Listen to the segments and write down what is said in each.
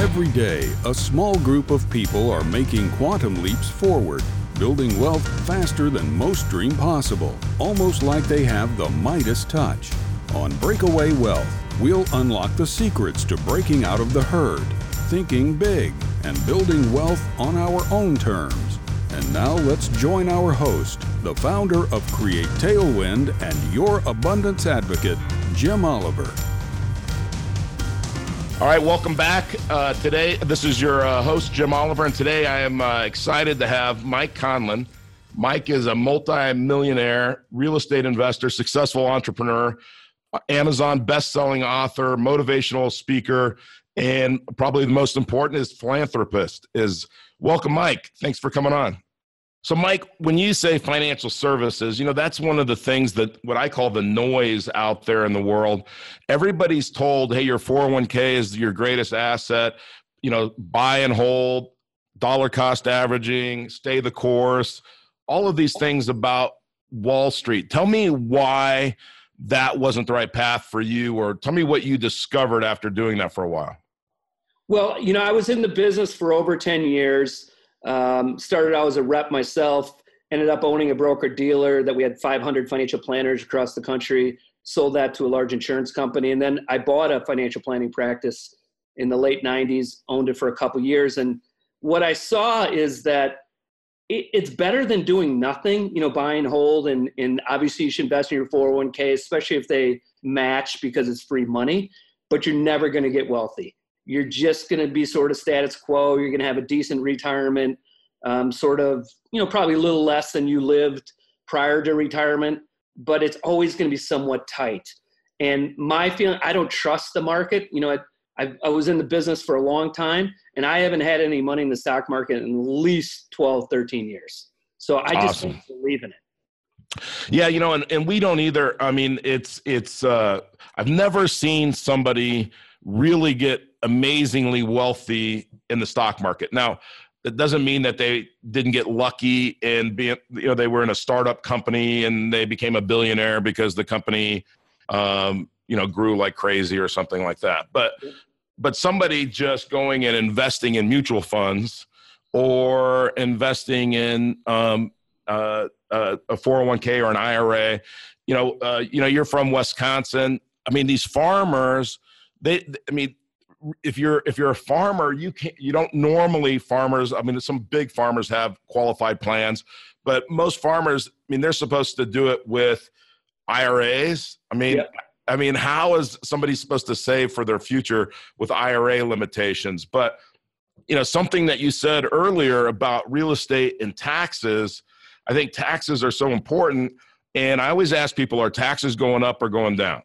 Every day, a small group of people are making quantum leaps forward, building wealth faster than most dream possible, almost like they have the Midas touch. On Breakaway Wealth, we'll unlock the secrets to breaking out of the herd, thinking big, and building wealth on our own terms. And now let's join our host, the founder of Create Tailwind and your abundance advocate, Jim Oliver. All right, welcome back. Uh, today, this is your uh, host, Jim Oliver, and today I am uh, excited to have Mike Conlin. Mike is a multi-millionaire real estate investor, successful entrepreneur, Amazon best-selling author, motivational speaker, and probably the most important is philanthropist. Is welcome, Mike. Thanks for coming on. So, Mike, when you say financial services, you know, that's one of the things that what I call the noise out there in the world. Everybody's told, hey, your 401k is your greatest asset, you know, buy and hold, dollar cost averaging, stay the course, all of these things about Wall Street. Tell me why that wasn't the right path for you, or tell me what you discovered after doing that for a while. Well, you know, I was in the business for over 10 years um, started out as a rep myself, ended up owning a broker dealer that we had 500 financial planners across the country, sold that to a large insurance company. And then I bought a financial planning practice in the late 90s, owned it for a couple years. And what I saw is that it, it's better than doing nothing, you know, buy and hold. And, and obviously, you should invest in your 401k, especially if they match because it's free money, but you're never going to get wealthy you're just going to be sort of status quo. You're going to have a decent retirement, um, sort of, you know, probably a little less than you lived prior to retirement, but it's always going to be somewhat tight. And my feeling, I don't trust the market. You know, I, I was in the business for a long time and I haven't had any money in the stock market in at least 12, 13 years. So I just awesome. don't believe in it. Yeah, you know, and, and we don't either. I mean, it's it's uh I've never seen somebody really get amazingly wealthy in the stock market. Now, it doesn't mean that they didn't get lucky and be you know they were in a startup company and they became a billionaire because the company um, you know grew like crazy or something like that but but somebody just going and investing in mutual funds or investing in um, uh, uh, a 401k or an IRA you know uh, you know you're from Wisconsin I mean these farmers they I mean if you're if you're a farmer, you can't you don't normally farmers. I mean, some big farmers have qualified plans, but most farmers, I mean, they're supposed to do it with IRAs. I mean. Yeah. I mean, how is somebody supposed to save for their future with IRA limitations? But you know, something that you said earlier about real estate and taxes, I think taxes are so important. And I always ask people, are taxes going up or going down?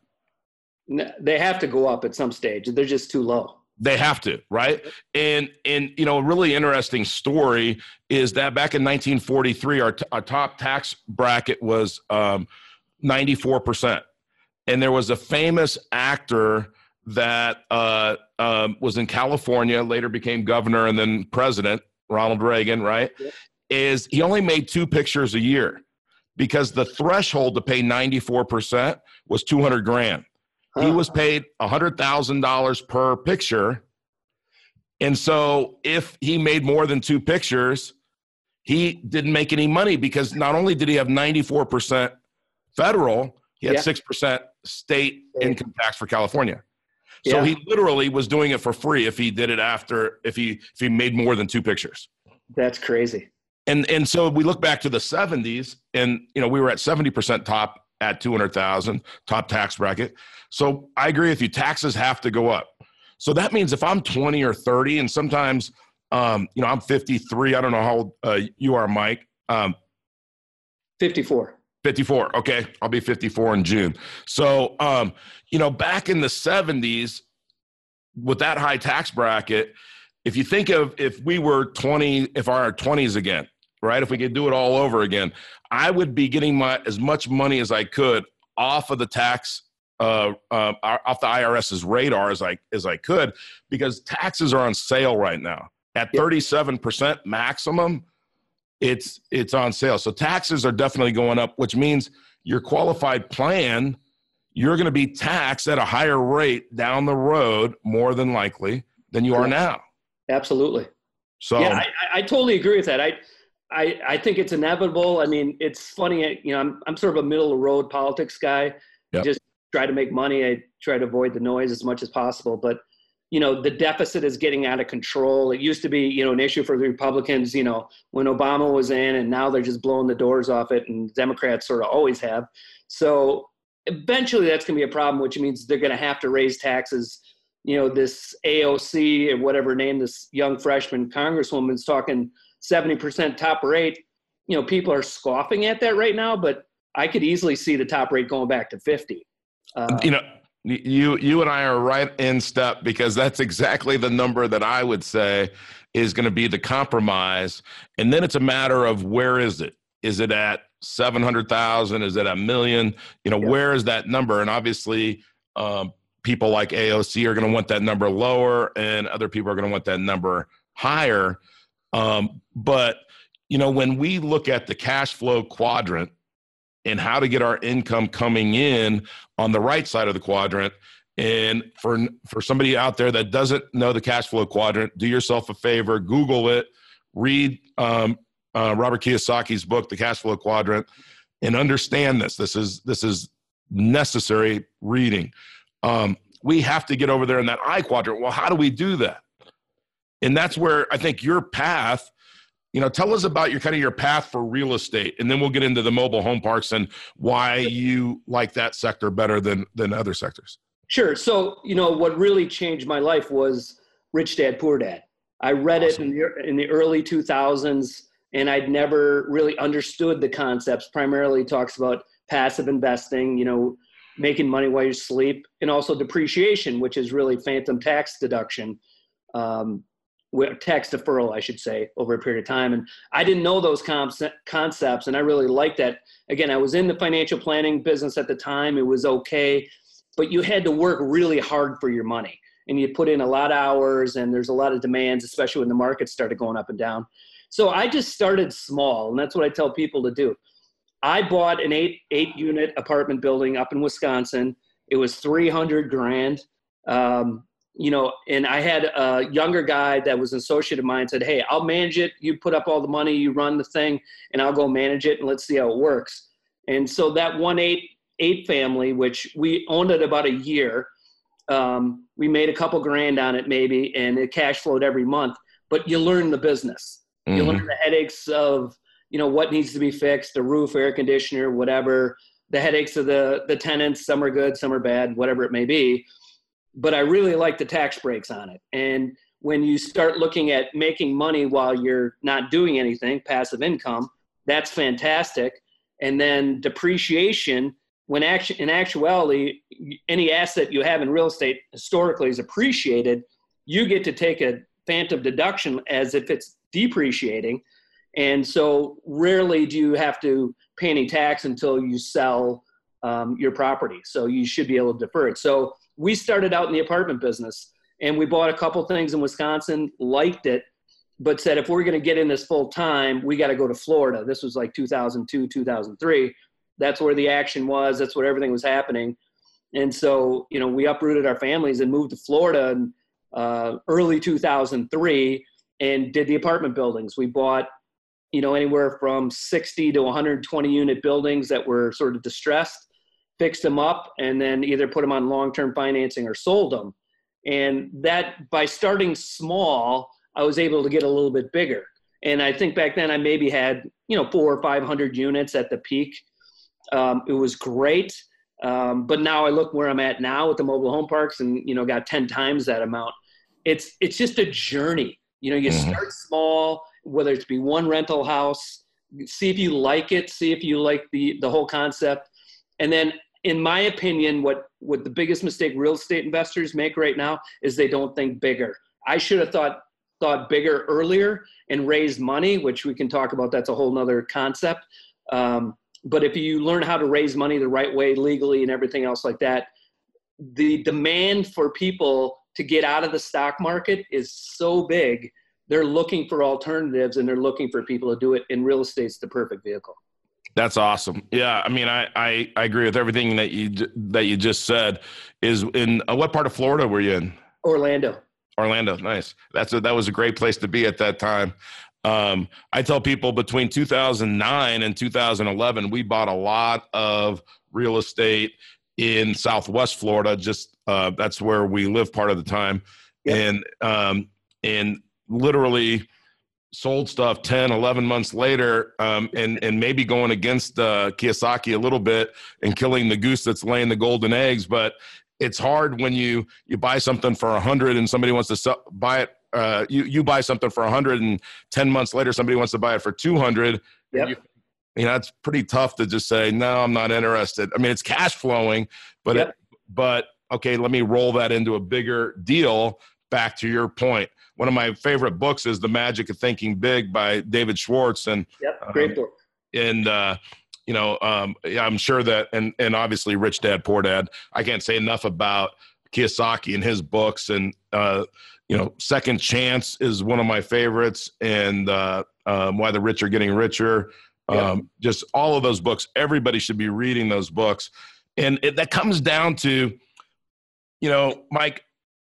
They have to go up at some stage. They're just too low. They have to, right? And and you know, a really interesting story is that back in 1943, our, t- our top tax bracket was um, 94%, and there was a famous actor that uh, um, was in California, later became governor and then president, Ronald Reagan, right? Is he only made two pictures a year because the threshold to pay 94% was 200 grand. He was paid $100,000 per picture. And so if he made more than two pictures, he didn't make any money because not only did he have 94% federal, he had yeah. 6% state income tax for California. So yeah. he literally was doing it for free if he did it after if he if he made more than two pictures. That's crazy. And and so we look back to the 70s and you know we were at 70% top at 200,000 top tax bracket. So I agree with you. Taxes have to go up. So that means if I'm 20 or 30, and sometimes, um, you know, I'm 53. I don't know how old uh, you are, Mike. Um, 54. 54. Okay. I'll be 54 in June. So, um, you know, back in the 70s, with that high tax bracket, if you think of if we were 20, if our 20s again, right? If we could do it all over again, I would be getting my as much money as I could off of the tax uh, uh, off the IRS's radar as I as I could because taxes are on sale right now at 37% maximum it's it's on sale so taxes are definitely going up which means your qualified plan you're going to be taxed at a higher rate down the road more than likely than you are now. Absolutely. So yeah, I, I totally agree with that. I, I, I think it's inevitable. I mean, it's funny. You know, I'm I'm sort of a middle of the road politics guy. Yep. Just try to make money. I try to avoid the noise as much as possible. But you know, the deficit is getting out of control. It used to be, you know, an issue for the Republicans. You know, when Obama was in, and now they're just blowing the doors off it. And Democrats sort of always have. So eventually, that's going to be a problem, which means they're going to have to raise taxes you know, this AOC or whatever name this young freshman congresswoman's talking 70% top rate. You know, people are scoffing at that right now, but I could easily see the top rate going back to 50. Uh, you know, you you and I are right in step because that's exactly the number that I would say is going to be the compromise, and then it's a matter of where is it? Is it at seven hundred thousand? Is it a million? You know, where is that number? And obviously, um, people like AOC are going to want that number lower, and other people are going to want that number higher. Um, but you know, when we look at the cash flow quadrant and how to get our income coming in on the right side of the quadrant, and for for somebody out there that doesn't know the cash flow quadrant, do yourself a favor, Google it, read um, uh, Robert Kiyosaki's book, The Cash Flow Quadrant, and understand this. This is this is necessary reading. Um, we have to get over there in that I quadrant. Well, how do we do that? And that's where I think your path, you know, tell us about your kind of your path for real estate, and then we'll get into the mobile home parks and why you like that sector better than than other sectors. Sure. So, you know, what really changed my life was Rich Dad Poor Dad. I read awesome. it in the, in the early 2000s, and I'd never really understood the concepts. Primarily, talks about passive investing. You know, making money while you sleep, and also depreciation, which is really phantom tax deduction, um, tax deferral, I should say, over a period of time. And I didn't know those concepts, and I really liked that. Again, I was in the financial planning business at the time. It was okay, but you had to work really hard for your money, and you put in a lot of hours, and there's a lot of demands, especially when the market started going up and down. So I just started small, and that's what I tell people to do. I bought an eight eight unit apartment building up in Wisconsin. It was three hundred grand. Um, you know, and I had a younger guy that was an associate of mine said, "Hey, I'll manage it. You put up all the money, you run the thing, and I'll go manage it, and let's see how it works." And so that one eight eight family, which we owned it about a year, um, we made a couple grand on it maybe, and it cash flowed every month. But you learn the business. Mm-hmm. You learn the headaches of you know what needs to be fixed the roof air conditioner whatever the headaches of the the tenants some are good some are bad whatever it may be but i really like the tax breaks on it and when you start looking at making money while you're not doing anything passive income that's fantastic and then depreciation when action in actuality any asset you have in real estate historically is appreciated you get to take a phantom deduction as if it's depreciating and so rarely do you have to pay any tax until you sell um, your property. So you should be able to defer it. So we started out in the apartment business and we bought a couple things in Wisconsin, liked it, but said if we're going to get in this full time, we got to go to Florida. This was like 2002, 2003. That's where the action was. That's where everything was happening. And so, you know, we uprooted our families and moved to Florida in uh, early 2003 and did the apartment buildings. We bought you know, anywhere from 60 to 120 unit buildings that were sort of distressed, fixed them up, and then either put them on long term financing or sold them. And that by starting small, I was able to get a little bit bigger. And I think back then I maybe had, you know, four or 500 units at the peak. Um, it was great. Um, but now I look where I'm at now with the mobile home parks and, you know, got 10 times that amount. It's, it's just a journey. You know, you mm-hmm. start small whether it's be one rental house, see if you like it, see if you like the the whole concept, and then in my opinion, what what the biggest mistake real estate investors make right now is they don't think bigger. I should have thought thought bigger earlier and raised money, which we can talk about. That's a whole nother concept. Um, but if you learn how to raise money the right way, legally, and everything else like that, the demand for people to get out of the stock market is so big they're looking for alternatives and they're looking for people to do it and real estate's the perfect vehicle that's awesome yeah i mean i i, I agree with everything that you that you just said is in uh, what part of florida were you in orlando Orlando, nice. That's a, that was a great place to be at that time. Um, I tell people between 2009 and 2011, we bought a lot of real estate in Southwest Florida. Just uh, that's where we live part of the time, yep. and um, and literally sold stuff 10 11 months later um, and and maybe going against uh, kiyosaki a little bit and killing the goose that's laying the golden eggs but it's hard when you you buy something for a 100 and somebody wants to sell, buy it uh, you you buy something for a 100 and 10 months later somebody wants to buy it for 200 yep. you, you know it's pretty tough to just say no i'm not interested i mean it's cash flowing but yep. it, but okay let me roll that into a bigger deal back to your point one of my favorite books is The Magic of Thinking Big by David Schwartz. And yep, great um, book. And uh, you know, um, I'm sure that, and and obviously, Rich Dad Poor Dad. I can't say enough about Kiyosaki and his books, and uh, you know, Second Chance is one of my favorites, and uh, um, Why the Rich Are Getting Richer. Um, Just all of those books. Everybody should be reading those books, and it, that comes down to, you know, Mike.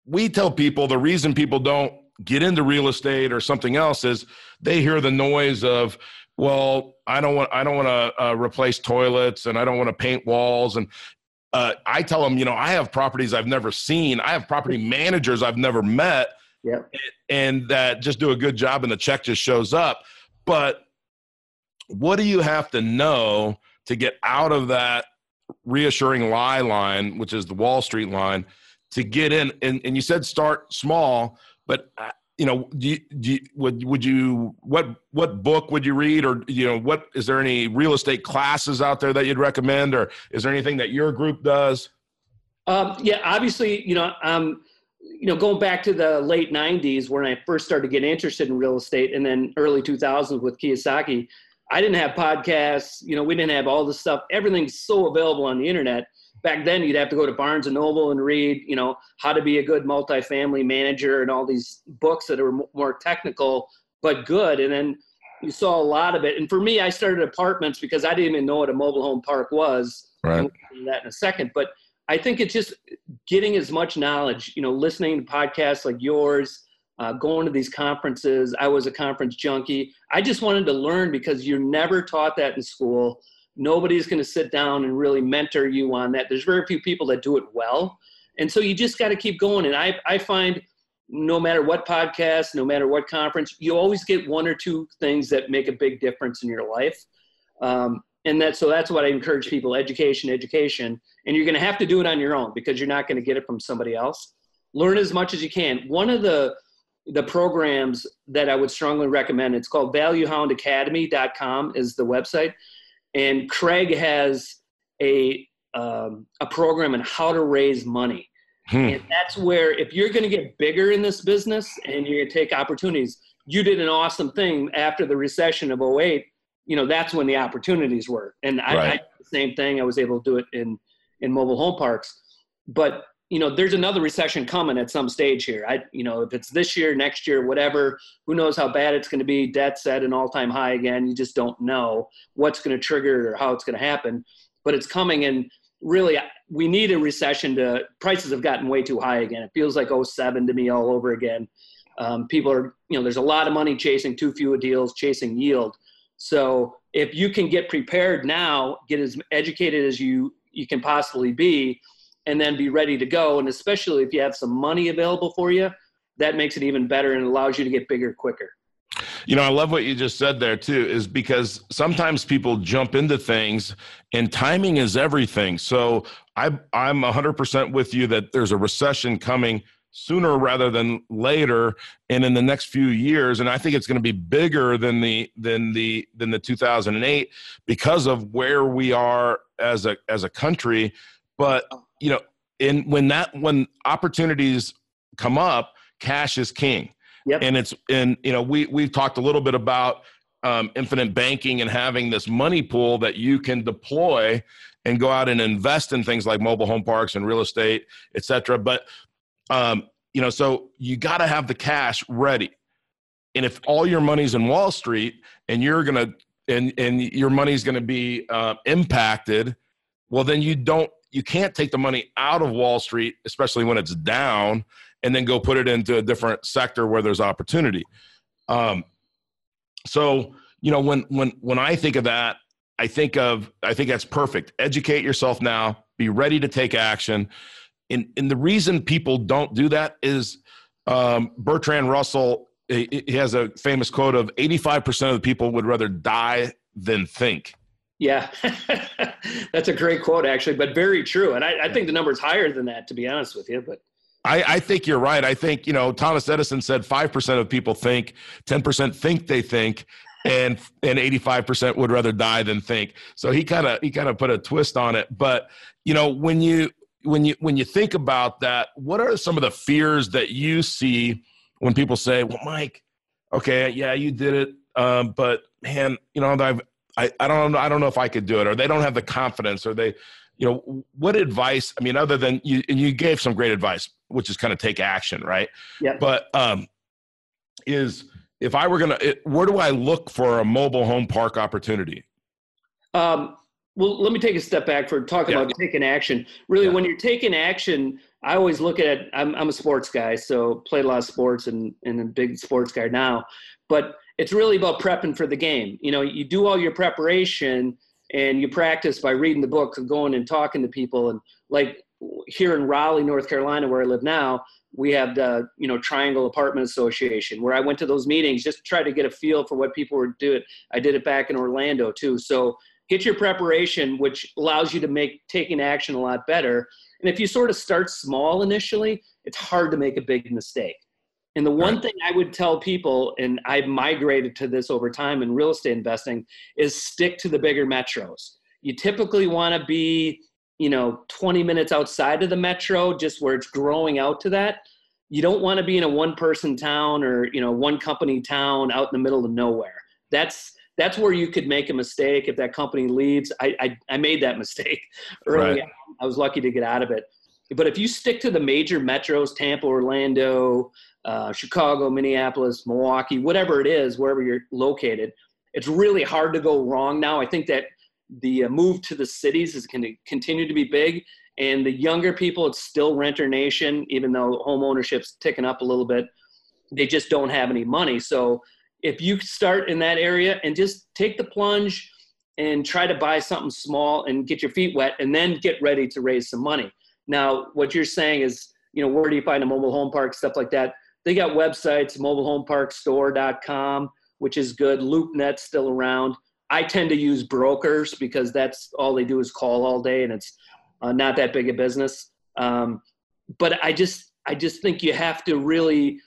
We tell people the reason people don't get into real estate or something else is they hear the noise of well i don't want i don't want to uh, replace toilets and i don't want to paint walls and uh, i tell them you know i have properties i've never seen. I have property managers i've never met. Yep. and, that just do a good job and the check just shows up. But what do you have to know to get out of that reassuring lie line which is the wall street line to get in? And, and you said start small but uh, you know, do you, do you, would would you what what book would you read, or you know, what is there any real estate classes out there that you'd recommend, or is there anything that your group does? Um, yeah, obviously, you know, um, you know, going back to the late '90s when I first started getting interested in real estate, and then early 2000s with Kiyosaki, I didn't have podcasts. You know, we didn't have all this stuff. Everything's so available on the internet back then you'd have to go to Barnes and Noble and read, you know, how to be a good multifamily manager and all these books that are more technical but good. And then you saw a lot of it. And for me, I started apartments because I didn't even know what a mobile home park was. Right. We'll that in a second. But I think it's just getting as much knowledge, you know, listening to podcasts like yours, uh, going to these conferences. I was a conference junkie. I just wanted to learn because you're never taught that in school nobody's going to sit down and really mentor you on that. There's very few people that do it well. And so you just got to keep going. And i i find no matter what podcast no matter what conference you always get one or two things that make a big difference in your life. Um, and that so that's what i encourage people education education. And you're going to have to do it on your own because you're not going to get it from somebody else. Learn as much as you can. One of the the programs that i would strongly recommend it's called valuehoundacademy.com is the website and Craig has a um, a program on how to raise money. Hmm. And that's where if you're going to get bigger in this business and you're going to take opportunities, you did an awesome thing after the recession of 08. You know, that's when the opportunities were. And I, right. I the same thing. I was able to do it in in mobile home parks. But you know, there's another recession coming at some stage here. I, you know, if it's this year, next year, whatever, who knows how bad it's going to be. Debt's at an all-time high again. You just don't know what's going to trigger or how it's going to happen. But it's coming, and really, we need a recession. To prices have gotten way too high again. It feels like 07 to me all over again. Um, people are, you know, there's a lot of money chasing too few deals, chasing yield. So if you can get prepared now, get as educated as you you can possibly be and then be ready to go. And especially if you have some money available for you, that makes it even better and allows you to get bigger quicker. You know, I love what you just said there too, is because sometimes people jump into things and timing is everything. So I, I'm 100% with you that there's a recession coming sooner rather than later and in the next few years and i think it's going to be bigger than the than the than the 2008 because of where we are as a as a country but you know, and when that when opportunities come up, cash is king. Yep. And it's and you know we we've talked a little bit about um, infinite banking and having this money pool that you can deploy and go out and invest in things like mobile home parks and real estate, et cetera. But um, you know, so you got to have the cash ready. And if all your money's in Wall Street and you're gonna and and your money's gonna be uh, impacted, well, then you don't you can't take the money out of Wall Street, especially when it's down, and then go put it into a different sector where there's opportunity. Um, so you know when when when I think of that, I think of I think that's perfect. Educate yourself now. Be ready to take action. And and the reason people don't do that is um, Bertrand Russell. He, he has a famous quote of 85% of the people would rather die than think. Yeah, that's a great quote, actually, but very true. And I, I think the number is higher than that, to be honest with you. But I, I, think you're right. I think, you know, Thomas Edison said 5% of people think, 10% think they think, and and 85% would rather die than think. So he kind of he kind of put a twist on it. But, you know, when you when you when you think about that, what are some of the fears that you see when people say, "Well, Mike, okay, yeah, you did it, um, but man, you know, I've I, I don't know I don't know if I could do it, or they don't have the confidence, or they you know what advice i mean other than you and you gave some great advice which is kind of take action right? Yeah. But um is if i were gonna it, where do i look for a mobile home park opportunity? Um well let me take a step back for talking yeah. about taking action. Really yeah. when you're taking action i always look at I'm, I'm a sports guy so played a lot of sports and, and a big sports guy now. But it's really about prepping for the game you know you do all your preparation and you practice by reading the books and going and talking to people and like here in Raleigh, North Carolina, where I live now, we have the you know Triangle Apartment Association, where I went to those meetings just to try to get a feel for what people were doing. I did it back in Orlando too. So get your preparation, which allows you to make taking action a lot better. And if you sort of start small initially, it's hard to make a big mistake. And the one right. thing I would tell people, and I've migrated to this over time in real estate investing, is stick to the bigger metros. You typically want to be, you know, 20 minutes outside of the metro, just where it's growing out to that. You don't want to be in a one person town or, you know, one company town out in the middle of nowhere. That's that's where you could make a mistake if that company leaves. I I, I made that mistake early. Right. I was lucky to get out of it. But if you stick to the major metros, Tampa, Orlando, uh, Chicago, Minneapolis, Milwaukee, whatever it is, wherever you're located, it's really hard to go wrong now. I think that the uh, move to the cities is going to continue to be big. And the younger people, it's still renter nation, even though home ownership's ticking up a little bit. They just don't have any money. So if you start in that area and just take the plunge and try to buy something small and get your feet wet and then get ready to raise some money. Now, what you're saying is, you know, where do you find a mobile home park, stuff like that? They got websites, mobilehomeparkstore.com, which is good. LoopNet's still around. I tend to use brokers because that's all they do is call all day, and it's uh, not that big a business. Um, but I just I just think you have to really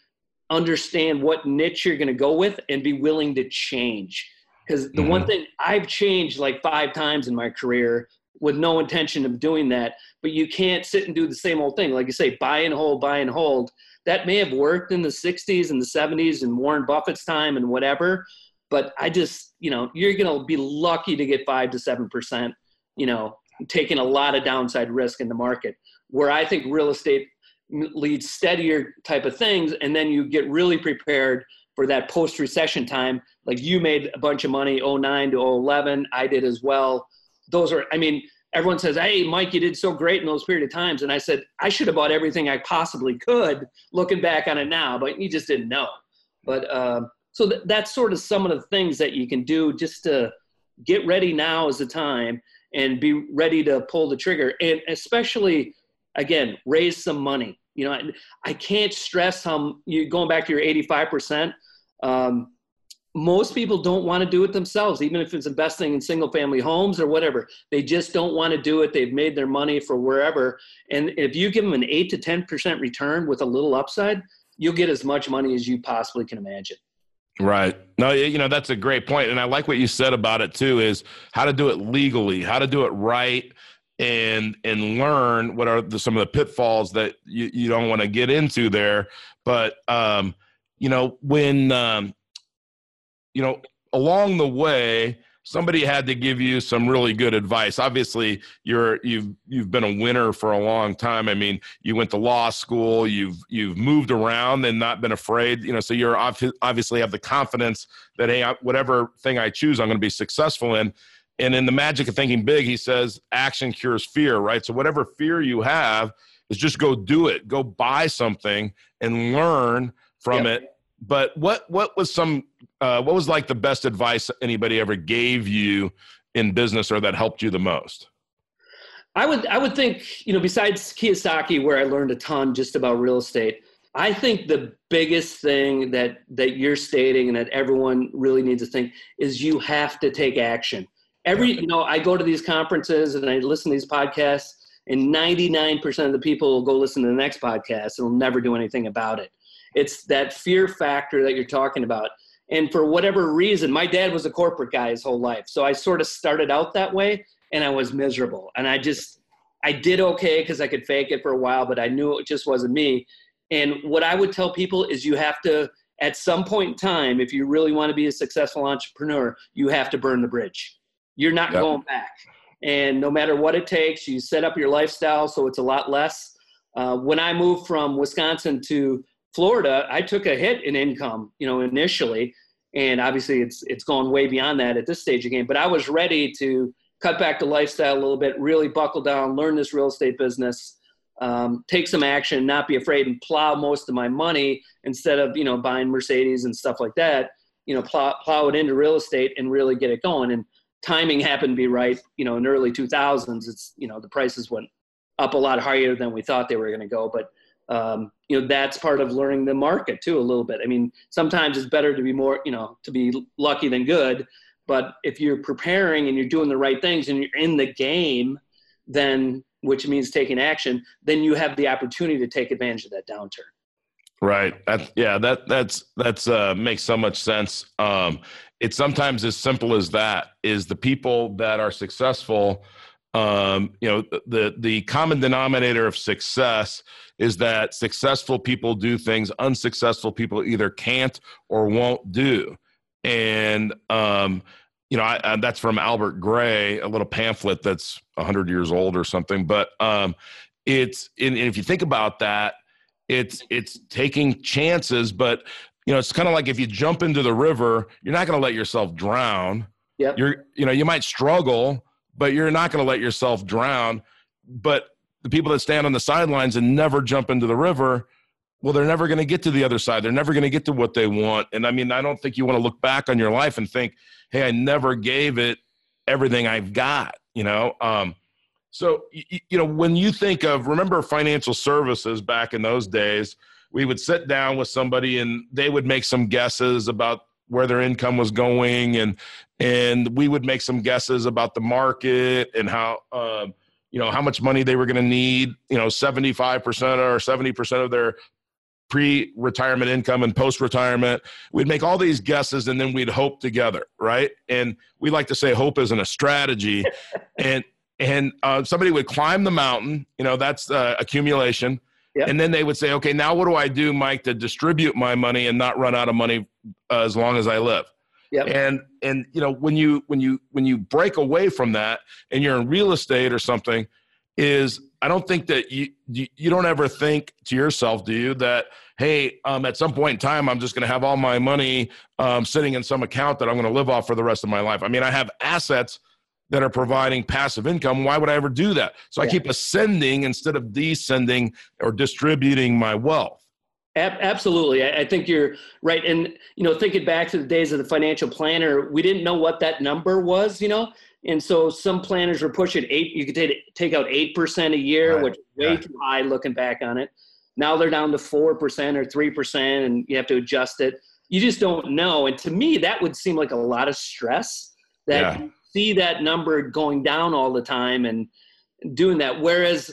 understand what niche you're going to go with and be willing to change. Because the mm-hmm. one thing I've changed like five times in my career with no intention of doing that, but you can't sit and do the same old thing. Like you say, buy and hold, buy and hold that may have worked in the 60s and the 70s and Warren Buffett's time and whatever. But I just, you know, you're going to be lucky to get five to 7%, you know, taking a lot of downside risk in the market. Where I think real estate leads steadier type of things. And then you get really prepared for that post recession time. Like you made a bunch of money 09 to 11. I did as well. Those are, I mean, everyone says, Hey, Mike, you did so great in those period of times. And I said, I should have bought everything I possibly could looking back on it now, but you just didn't know. But uh, so th- that's sort of some of the things that you can do just to get ready now is the time and be ready to pull the trigger. And especially, again, raise some money. You know, I, I can't stress how you going back to your 85%. Um, most people don't want to do it themselves, even if it's investing in single family homes or whatever. They just don't want to do it. They've made their money for wherever. And if you give them an eight to 10% return with a little upside, you'll get as much money as you possibly can imagine. Right. No, you know, that's a great point. And I like what you said about it too, is how to do it legally, how to do it right and and learn what are the, some of the pitfalls that you, you don't want to get into there. But um, you know, when um you know, along the way, somebody had to give you some really good advice. Obviously, you're you've you've been a winner for a long time. I mean, you went to law school, you've you've moved around and not been afraid. You know, so you're obviously have the confidence that hey, whatever thing I choose, I'm going to be successful in. And in the magic of thinking big, he says action cures fear, right? So whatever fear you have, is just go do it. Go buy something and learn from yep. it. But what what was some uh, what was like the best advice anybody ever gave you in business or that helped you the most? I would I would think you know besides Kiyosaki, where I learned a ton just about real estate. I think the biggest thing that that you're stating and that everyone really needs to think is you have to take action. Every you know, I go to these conferences and I listen to these podcasts, and 99% of the people will go listen to the next podcast and will never do anything about it. It's that fear factor that you're talking about. And for whatever reason, my dad was a corporate guy his whole life. So I sort of started out that way and I was miserable. And I just, I did okay because I could fake it for a while, but I knew it just wasn't me. And what I would tell people is you have to, at some point in time, if you really want to be a successful entrepreneur, you have to burn the bridge. You're not yep. going back. And no matter what it takes, you set up your lifestyle so it's a lot less. Uh, when I moved from Wisconsin to Florida, I took a hit in income, you know, initially, and obviously it's it's gone way beyond that at this stage of game. But I was ready to cut back the lifestyle a little bit, really buckle down, learn this real estate business, um, take some action, not be afraid, and plow most of my money instead of you know buying Mercedes and stuff like that. You know, plow, plow it into real estate and really get it going. And timing happened to be right. You know, in early 2000s, it's you know the prices went up a lot higher than we thought they were going to go, but um, you know that's part of learning the market too a little bit. I mean, sometimes it's better to be more you know to be lucky than good. But if you're preparing and you're doing the right things and you're in the game, then which means taking action, then you have the opportunity to take advantage of that downturn. Right. That, yeah. That that's that's uh, makes so much sense. Um, it's sometimes as simple as that. Is the people that are successful. Um, you know, the the common denominator of success is that successful people do things unsuccessful people either can't or won't do and um, you know, I, I, that's from Albert Gray, a little pamphlet that's 100 years old or something. But um, it's, and if you think about that, it's it's taking chances. But you know, it's kind of like if you jump into the river, you're not going to let yourself drown. Yep. You're, you know, you might struggle, but you're not going to let yourself drown. But the people that stand on the sidelines and never jump into the river, well, they're never going to get to the other side. They're never going to get to what they want. And I mean, I don't think you want to look back on your life and think, hey, I never gave it everything I've got, you know? Um, so, you, you know, when you think of, remember financial services back in those days, we would sit down with somebody and they would make some guesses about where their income was going and and we would make some guesses about the market and how um, you know how much money they were going to need you know 75% or 70% of their pre retirement income and post retirement. We'd make all these guesses and then we'd hope together, right? And we like to say hope isn't a strategy. and and uh, somebody would climb the mountain, you know, that's uh, accumulation. Yep. And then they would say, okay, now what do I do, Mike, to distribute my money and not run out of money uh, as long as I live? Yep. And and you know when you when you when you break away from that and you're in real estate or something, is I don't think that you, you, you don't ever think to yourself, do you, that hey, um, at some point in time, I'm just going to have all my money um, sitting in some account that I'm going to live off for the rest of my life. I mean, I have assets that are providing passive income. Why would I ever do that? So yeah. I keep ascending instead of descending or distributing my wealth. Absolutely. I think you're right. And, you know, thinking back to the days of the financial planner, we didn't know what that number was, you know? And so some planners were pushing eight. You could take take out eight percent a year, right. which is way yeah. too high looking back on it. Now they're down to four percent or three percent, and you have to adjust it. You just don't know. And to me, that would seem like a lot of stress. That yeah. See that number going down all the time and doing that. Whereas,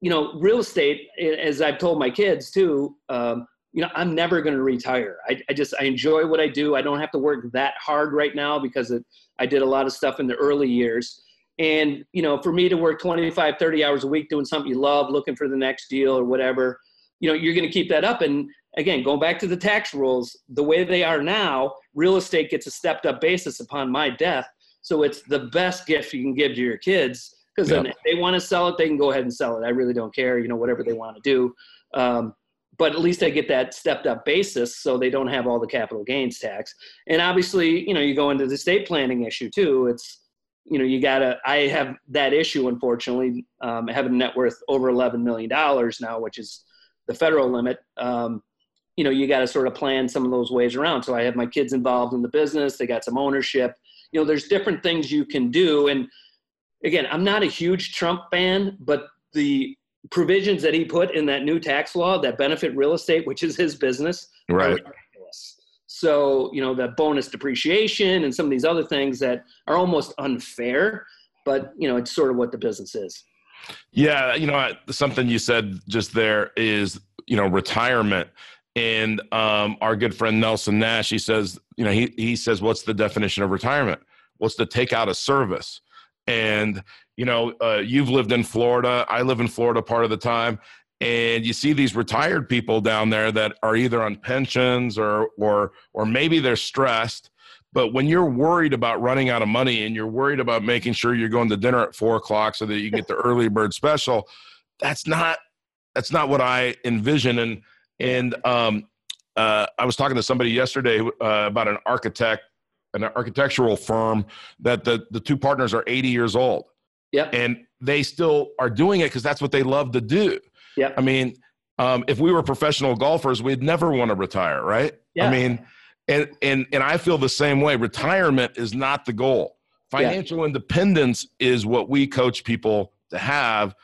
you know, real estate, as I've told my kids too, um, you know, I'm never going to retire. I, I, just I enjoy what I do. I don't have to work that hard right now because it, I did a lot of stuff in the early years. And, you know, for me to work 25, 30 hours a week doing something you love, looking for the next deal or whatever, you know, you're going to keep that up. And again, going back to the tax rules, the way they are now, real estate gets a stepped up basis upon my death. So it's the best gift you can give to your kids because yep. then if they want to sell it, they can go ahead and sell it. I really don't care, you know, whatever they want to do. Um, but at least I get that stepped up basis so they don't have all the capital gains tax. And obviously, you know, you go into the estate planning issue too. It's you know, you gotta. I have that issue, unfortunately. Um, a net worth over eleven million dollars now, which is the federal limit. Um, you know, you got to sort of plan some of those ways around. So I have my kids involved in the business. They got some ownership. You know, there's different things you can do. And again, I'm not a huge Trump fan, but the provisions that he put in that new tax law that benefit real estate, which is his business, right. So, you know, the bonus depreciation and some of these other things that are almost unfair, but, you know, it's sort of what the business is. Yeah. You know, something you said just there is, you know, retirement. And um, our good friend Nelson Nash, he says, you know, he, he says, what's the definition of retirement? What's to take out of service? And, you know, uh, you've lived in Florida. I live in Florida part of the time and you see these retired people down there that are either on pensions or or or maybe they're stressed but when you're worried about running out of money and you're worried about making sure you're going to dinner at four o'clock so that you get the early bird special that's not that's not what i envision and and um, uh, i was talking to somebody yesterday uh, about an architect an architectural firm that the, the two partners are 80 years old yeah and they still are doing it because that's what they love to do yeah. I mean, um, if we were professional golfers, we'd never want to retire, right? Yeah. I mean, and and and I feel the same way. Retirement is not the goal. Financial yeah. independence is what we coach people to have,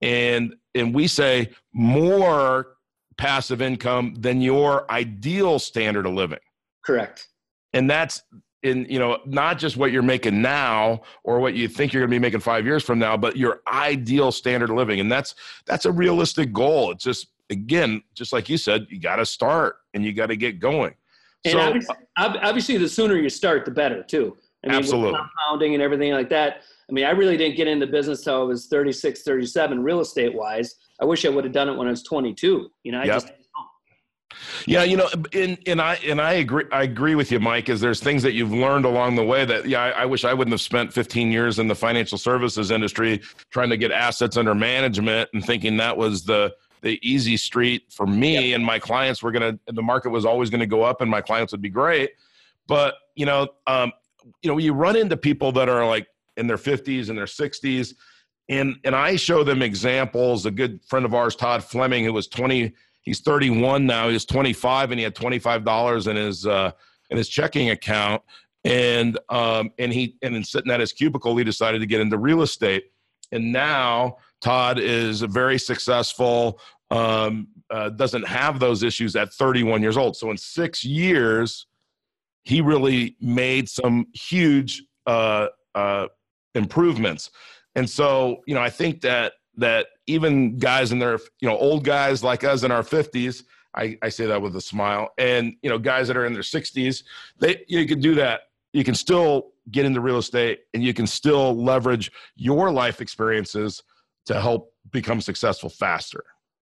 and and we say more passive income than your ideal standard of living. Correct. And that's in you know not just what you're making now or what you think you're going to be making five years from now but your ideal standard of living. And that's that's a realistic goal. It's just again just like you said you got to start and you got to get going. And so, obviously, obviously, the sooner you start the better too. I mean, absolutely. compounding and everything like that i mean i really didn't get into business till i was 36 37 real estate wise i wish i would have done it when i was 22 you know i yep. just yeah, you know, and and I and I agree. I agree with you, Mike. Is there's things that you've learned along the way that yeah, I, I, wish I wouldn't have spent 15 years in the financial services industry trying to get assets under management and thinking that was the the easy street for me yep. and my clients were gonna. The market was always going to go up, and my clients would be great. But you know, um, you know, you run into people that are like in their 50s and their 60s, and and I show them examples. A good friend of ours, Todd Fleming, who was 20 he's 31 now. He's 25, and he had 25 dollars in his uh, in his checking account. And um, and he and then sitting at his cubicle, he decided to get into real estate. And now Todd is very successful. Um, uh, doesn't have those issues at 31 years old. So in six years, he really made some huge uh, uh, improvements. And so, you know, I think that that even guys in their you know old guys like us in our 50s I, I say that with a smile and you know guys that are in their 60s they you can do that you can still get into real estate and you can still leverage your life experiences to help become successful faster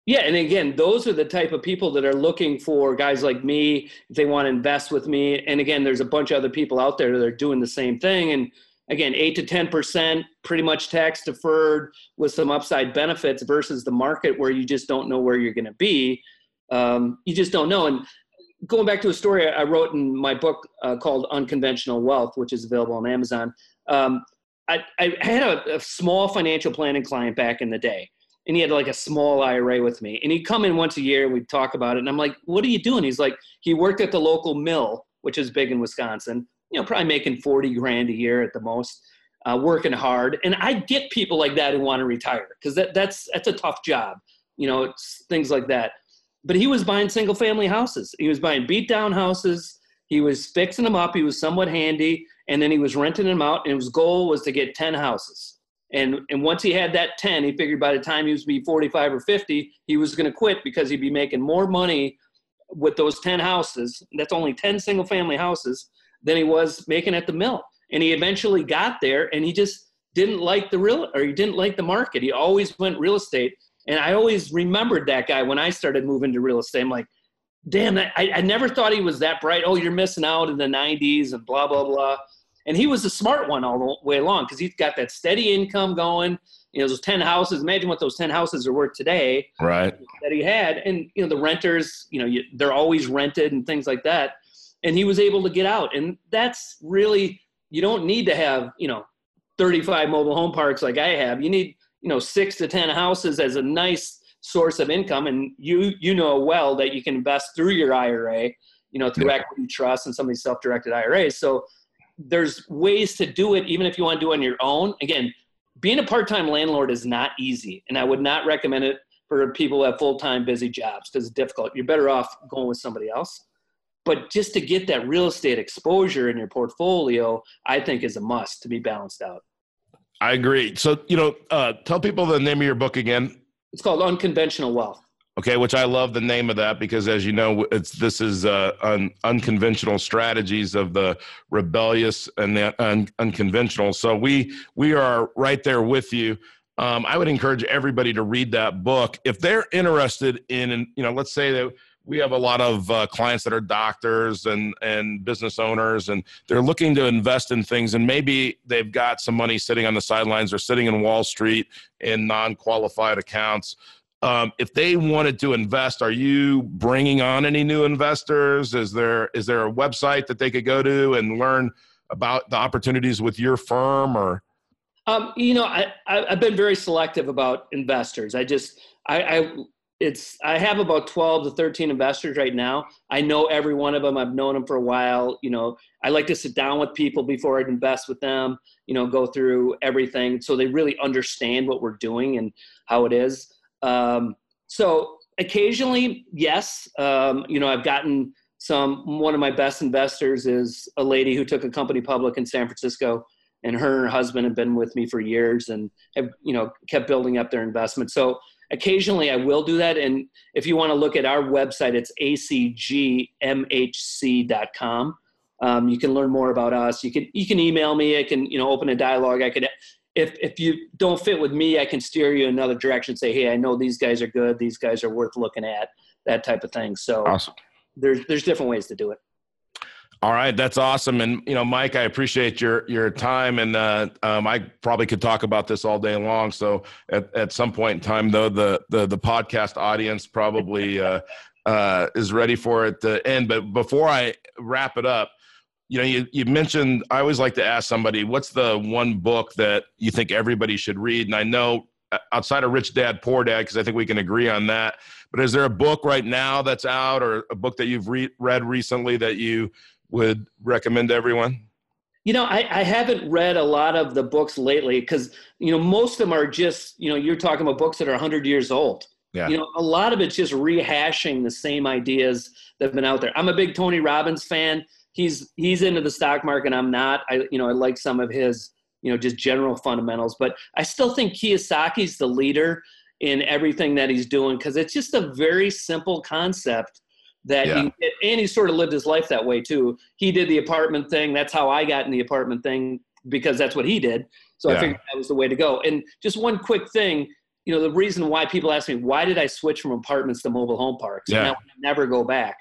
yeah, and again, those are the type of people that are looking for guys like me if they want to invest with me. And again, there's a bunch of other people out there that are doing the same thing. And again, eight to 10%, pretty much tax deferred with some upside benefits versus the market where you just don't know where you're going to be. Um, you just don't know. And going back to a story I wrote in my book uh, called Unconventional Wealth, which is available on Amazon. Um, I, I, had a, a small financial planning client back in the day and he had like a small IRA with me. And he'd come in once a year and we'd talk about it. And I'm like, what are you doing? He's like, he worked at the local mill, which is big in Wisconsin you know, probably making 40 grand a year at the most, uh, working hard. And I get people like that who want to retire because that, that's, that's a tough job, you know, it's things like that. But he was buying single family houses. He was buying beat down houses. He was fixing them up. He was somewhat handy. And then he was renting them out. And his goal was to get 10 houses. And, and once he had that 10, he figured by the time he was be 45 or 50, he was going to quit because he'd be making more money with those 10 houses. That's only 10 single family houses than he was making at the mill. And he eventually got there and he just didn't like the real or he didn't like the market. He always went real estate. And I always remembered that guy when I started moving to real estate. I'm like, damn, I, I never thought he was that bright. Oh, you're missing out in the 90s and blah, blah, blah. And he was the smart one all the way along because he's got that steady income going. You know, those 10 houses, imagine what those 10 houses are worth today. Right. That he had. And, you know, the renters, you know, you, they're always rented and things like that and he was able to get out and that's really you don't need to have you know 35 mobile home parks like I have. You need, you know, six to 10 houses as a nice source of income. And you, you know well that you can invest through your IRA, you know, through yeah. equity trust and some of these self-directed IRAs. So there's ways to do it, even if you want to do it on your own. Again, being a part-time landlord is not easy. And I would not recommend it for people who have full-time busy jobs because it's difficult. You're better off going with somebody else. But just to get that real estate exposure in your portfolio, I think is a must to be balanced out. I agree. So, you know, uh, tell people the name of your book again. It's called Unconventional Wealth. Okay, which I love the name of that because, as you know, it's this is uh, un, unconventional strategies of the rebellious and the un, unconventional. So we we are right there with you. Um, I would encourage everybody to read that book if they're interested in, you know, let's say that we have a lot of uh, clients that are doctors and and business owners and they're looking to invest in things and maybe they've got some money sitting on the sidelines or sitting in wall street in non-qualified accounts. Um, if they wanted to invest are you bringing on any new investors? Is there is there a website that they could go to and learn about the opportunities with your firm or? Um, you know I, I have been very selective about investors. I just I, I it's I have about 12 to 13 investors right now. I know every one of them. I've known them for a while. You know, I like to sit down with people before I invest with them, you know, go through everything so they really understand what we're doing and how it is. Um, so occasionally, yes, um, you know, I've gotten some one of my best investors is a lady who took a company public in San Francisco and her and her husband have been with me for years and have, you know, kept building up their investment. So occasionally I will do that. And if you want to look at our website, it's acgmhc.com. Um, you can learn more about us. You can you can email me. I can you know open a dialogue. I could if if you don't fit with me, I can steer you another direction. Say, hey, I know these guys are good. These guys are worth looking at. That type of thing. So awesome. there's there's different ways to do it. All right, that's awesome. And you know, Mike, I appreciate your your time, and uh, um, I probably could talk about this all day long. So at, at some point in time, though, the the, the podcast audience probably uh, uh, is ready for it to end. But before I wrap it up, you know, you, you mentioned I always like to ask somebody, what's the one book that you think everybody should read? And I know uh, outside of Rich Dad Poor Dad, because I think we can agree on that. But is there a book right now that's out, or a book that you've re- read recently that you would recommend to everyone? You know, I, I haven't read a lot of the books lately because, you know, most of them are just, you know, you're talking about books that are 100 years old. Yeah. You know, a lot of it's just rehashing the same ideas that have been out there. I'm a big Tony Robbins fan. He's he's into the stock market. I'm not. I you know I like some of his you know just general fundamentals, but I still think Kiyosaki's the leader in everything that he's doing because it's just a very simple concept that yeah. and he sort of lived his life that way too. He did the apartment thing. That's how I got in the apartment thing because that's what he did. So yeah. I figured that was the way to go. And just one quick thing, you know, the reason why people ask me why did I switch from apartments to mobile home parks? Yeah. And I never go back.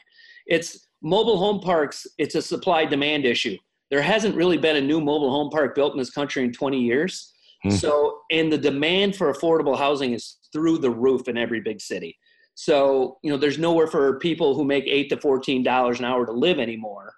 It's mobile home parks. It's a supply demand issue. There hasn't really been a new mobile home park built in this country in 20 years. Hmm. So, and the demand for affordable housing is through the roof in every big city. So, you know, there's nowhere for people who make eight to fourteen dollars an hour to live anymore.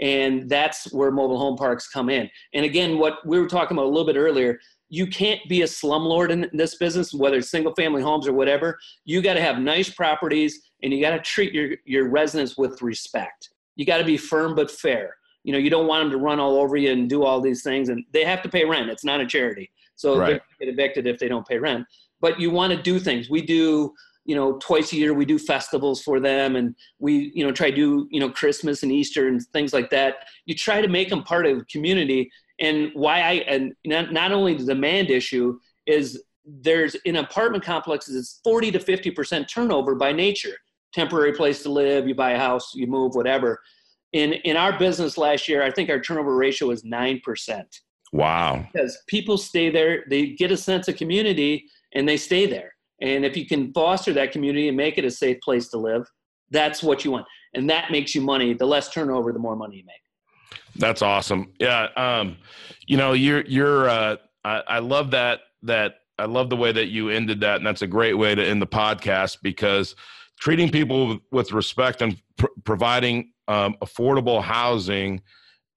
And that's where mobile home parks come in. And again, what we were talking about a little bit earlier, you can't be a slumlord in this business, whether it's single family homes or whatever. You got to have nice properties and you got to treat your, your residents with respect. You got to be firm but fair. You know, you don't want them to run all over you and do all these things, and they have to pay rent. It's not a charity, so right. they get evicted if they don't pay rent. But you want to do things. We do you know twice a year we do festivals for them and we you know try to do you know christmas and easter and things like that. You try to make them part of the community and why i and not, not only the demand issue is there's in apartment complexes it's 40 to 50 percent turnover by nature. Temporary place to live you buy a house you move whatever. In in our business last year i think our turnover ratio was 9% wow. Because people stay there they get a sense of community and they stay there and if you can foster that community and make it a safe place to live, that's what you want. And that makes you money. The less turnover, the more money you make. That's awesome. Yeah. Um, you know, you're, you're, uh, I, I love that, that I love the way that you ended that. And that's a great way to end the podcast because treating people with respect and pr- providing um, affordable housing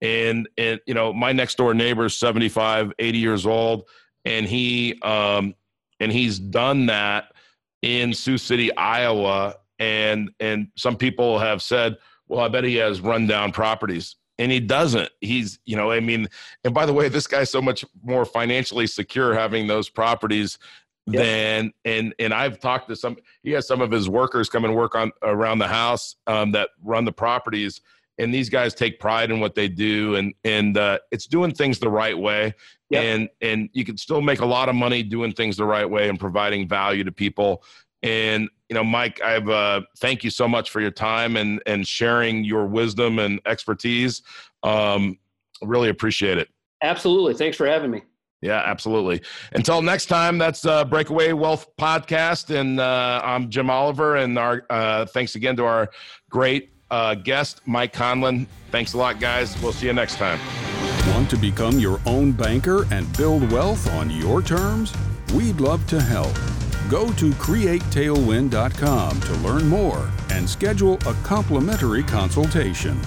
and and you know my next door neighbor is 75 80 years old and he um and he's done that in sioux city iowa. And and some people have said well i bet he has rundown properties. And he doesn't. He's you know i mean and by the way this guy's so much more financially secure having those properties yep. than and and i've talked to some he has some of his workers come and work on around the house um, that run the properties and these guys take pride in what they do and and uh, it's doing things the right way yep. and and you can still make a lot of money doing things the right way and providing value to people and you know mike i've uh, thank you so much for your time and and sharing your wisdom and expertise um, really appreciate it absolutely thanks for having me yeah, absolutely. Until next time, that's uh, Breakaway Wealth Podcast. And uh, I'm Jim Oliver. And our uh, thanks again to our great uh, guest, Mike Conlin. Thanks a lot, guys. We'll see you next time. Want to become your own banker and build wealth on your terms? We'd love to help. Go to createtailwind.com to learn more and schedule a complimentary consultation.